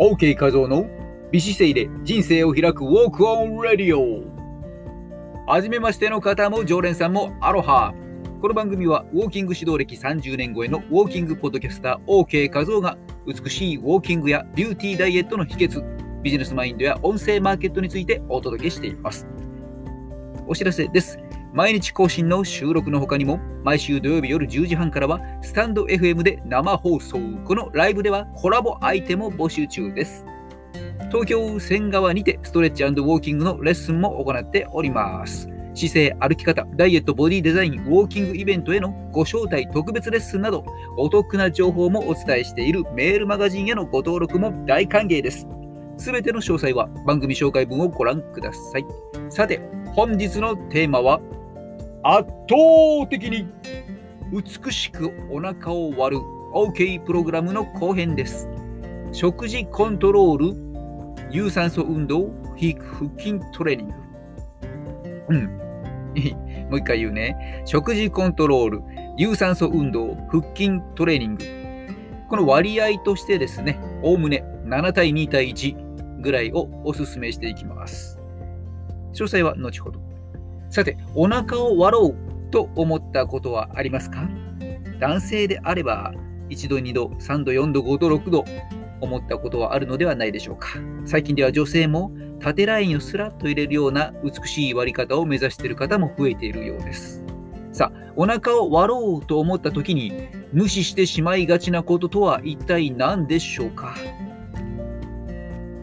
OK 画像の美姿勢で人生を開くウォークオンラディオ。はじめましての方も常連さんもアロハ。この番組はウォーキング指導歴30年超えのウォーキングポッドキャスター OK 画像が美しいウォーキングやビューティーダイエットの秘訣ビジネスマインドや音声マーケットについてお届けしています。お知らせです。毎日更新の収録の他にも、毎週土曜日夜10時半からは、スタンド FM で生放送。このライブではコラボアイテムを募集中です。東京仙川にてストレッチウォーキングのレッスンも行っております。姿勢、歩き方、ダイエット、ボディデザイン、ウォーキングイベントへのご招待特別レッスンなど、お得な情報もお伝えしているメールマガジンへのご登録も大歓迎です。すべての詳細は番組紹介文をご覧ください。さて、本日のテーマは、圧倒的に美しくお腹を割る OK プログラムの後編です。食事コントロール、有酸素運動、腹筋トレーニング。うん。もう一回言うね。食事コントロール、有酸素運動、腹筋トレーニング。この割合としてですね、おおむね7対2対1ぐらいをお勧めしていきます。詳細は後ほど。さて、お腹を割ろうと思ったことはありますか？男性であれば、1度、2度、3度、4度、5度、6度、思ったことはあるのではないでしょうか。最近では女性も縦ラインをスラッと入れるような美しい割り方を目指している方も増えているようです。さあ、お腹を割ろうと思った時に無視してしまいがちなこととは一体何でしょうか？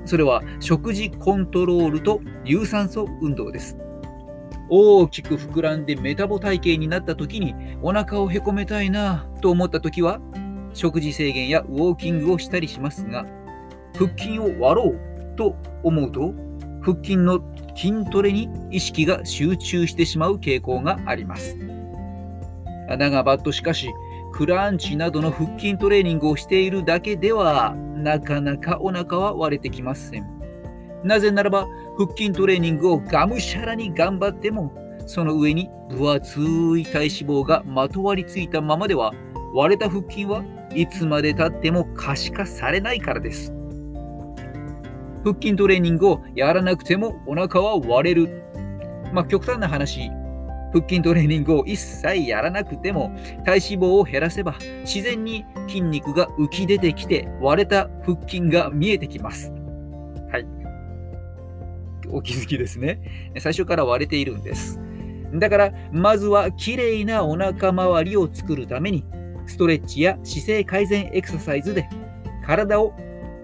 それは食事コントロールと有酸素運動です。大きく膨らんでメタボ体型になった時にお腹をへこめたいなと思った時は食事制限やウォーキングをしたりしますが腹筋を割ろうと思うと腹筋の筋トレに意識が集中してしまう傾向があります。だがバットしかしクランチなどの腹筋トレーニングをしているだけではなかなかお腹は割れてきません。なぜならば腹筋トレーニングをがむしゃらに頑張ってもその上に分厚い体脂肪がまとわりついたままでは割れた腹筋はいつまでたっても可視化されないからです。腹筋トレーニングをやらなくてもお腹は割れる。まあ極端な話腹筋トレーニングを一切やらなくても体脂肪を減らせば自然に筋肉が浮き出てきて割れた腹筋が見えてきます。お気づきですね。最初から割れているんです。だから、まずはきれいなお腹周りを作るために、ストレッチや姿勢改善エクササイズで体を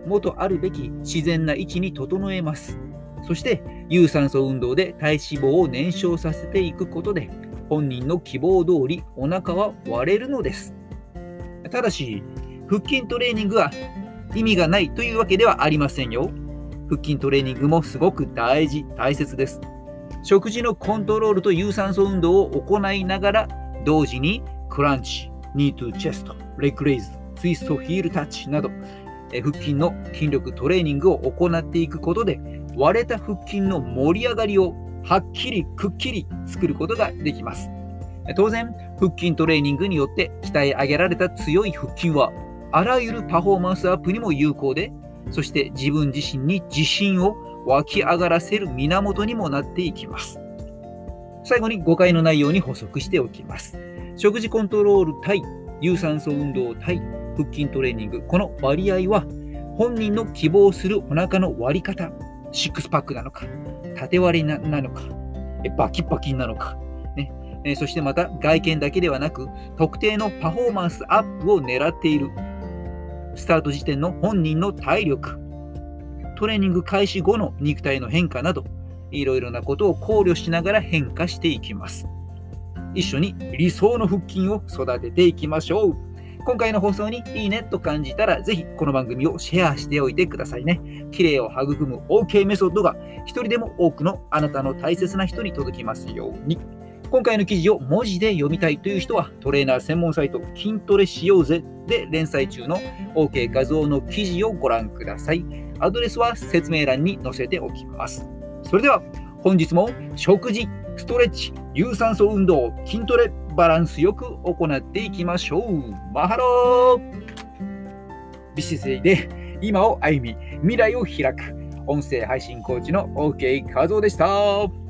元あるべき自然な位置に整えます。そして、有酸素運動で体脂肪を燃焼させていくことで、本人の希望通りお腹は割れるのです。ただし、腹筋トレーニングは意味がないというわけではありませんよ。腹筋トレーニングもすごく大事、大切です。食事のコントロールと有酸素運動を行いながら、同時にクランチ、ニートゥチェスト、レッグレイズ、ツイストヒールタッチなど、腹筋の筋力トレーニングを行っていくことで、割れた腹筋の盛り上がりをはっきりくっきり作ることができます。当然、腹筋トレーニングによって鍛え上げられた強い腹筋は、あらゆるパフォーマンスアップにも有効で、そして自分自身に自信を湧き上がらせる源にもなっていきます。最後に誤解のないように補足しておきます。食事コントロール対有酸素運動対腹筋トレーニング、この割合は本人の希望するお腹の割り方、シックスパックなのか、縦割りなのか、バキバキなのか、ねそしてまた外見だけではなく特定のパフォーマンスアップを狙っているスタート時点の本人の体力、トレーニング開始後の肉体の変化など、いろいろなことを考慮しながら変化していきます。一緒に理想の腹筋を育てていきましょう。今回の放送にいいねと感じたら、ぜひこの番組をシェアしておいてくださいね。綺麗を育む OK メソッドが一人でも多くのあなたの大切な人に届きますように。今回の記事を文字で読みたいという人は、トレーナー専門サイト筋トレしようぜで連載中の OK 画像の記事をご覧ください。アドレスは説明欄に載せておきます。それでは本日も食事、ストレッチ、有酸素運動、筋トレ、バランスよく行っていきましょう。マハロー美姿勢で今を歩み、未来を開く。音声配信コーチの OK 画像でした。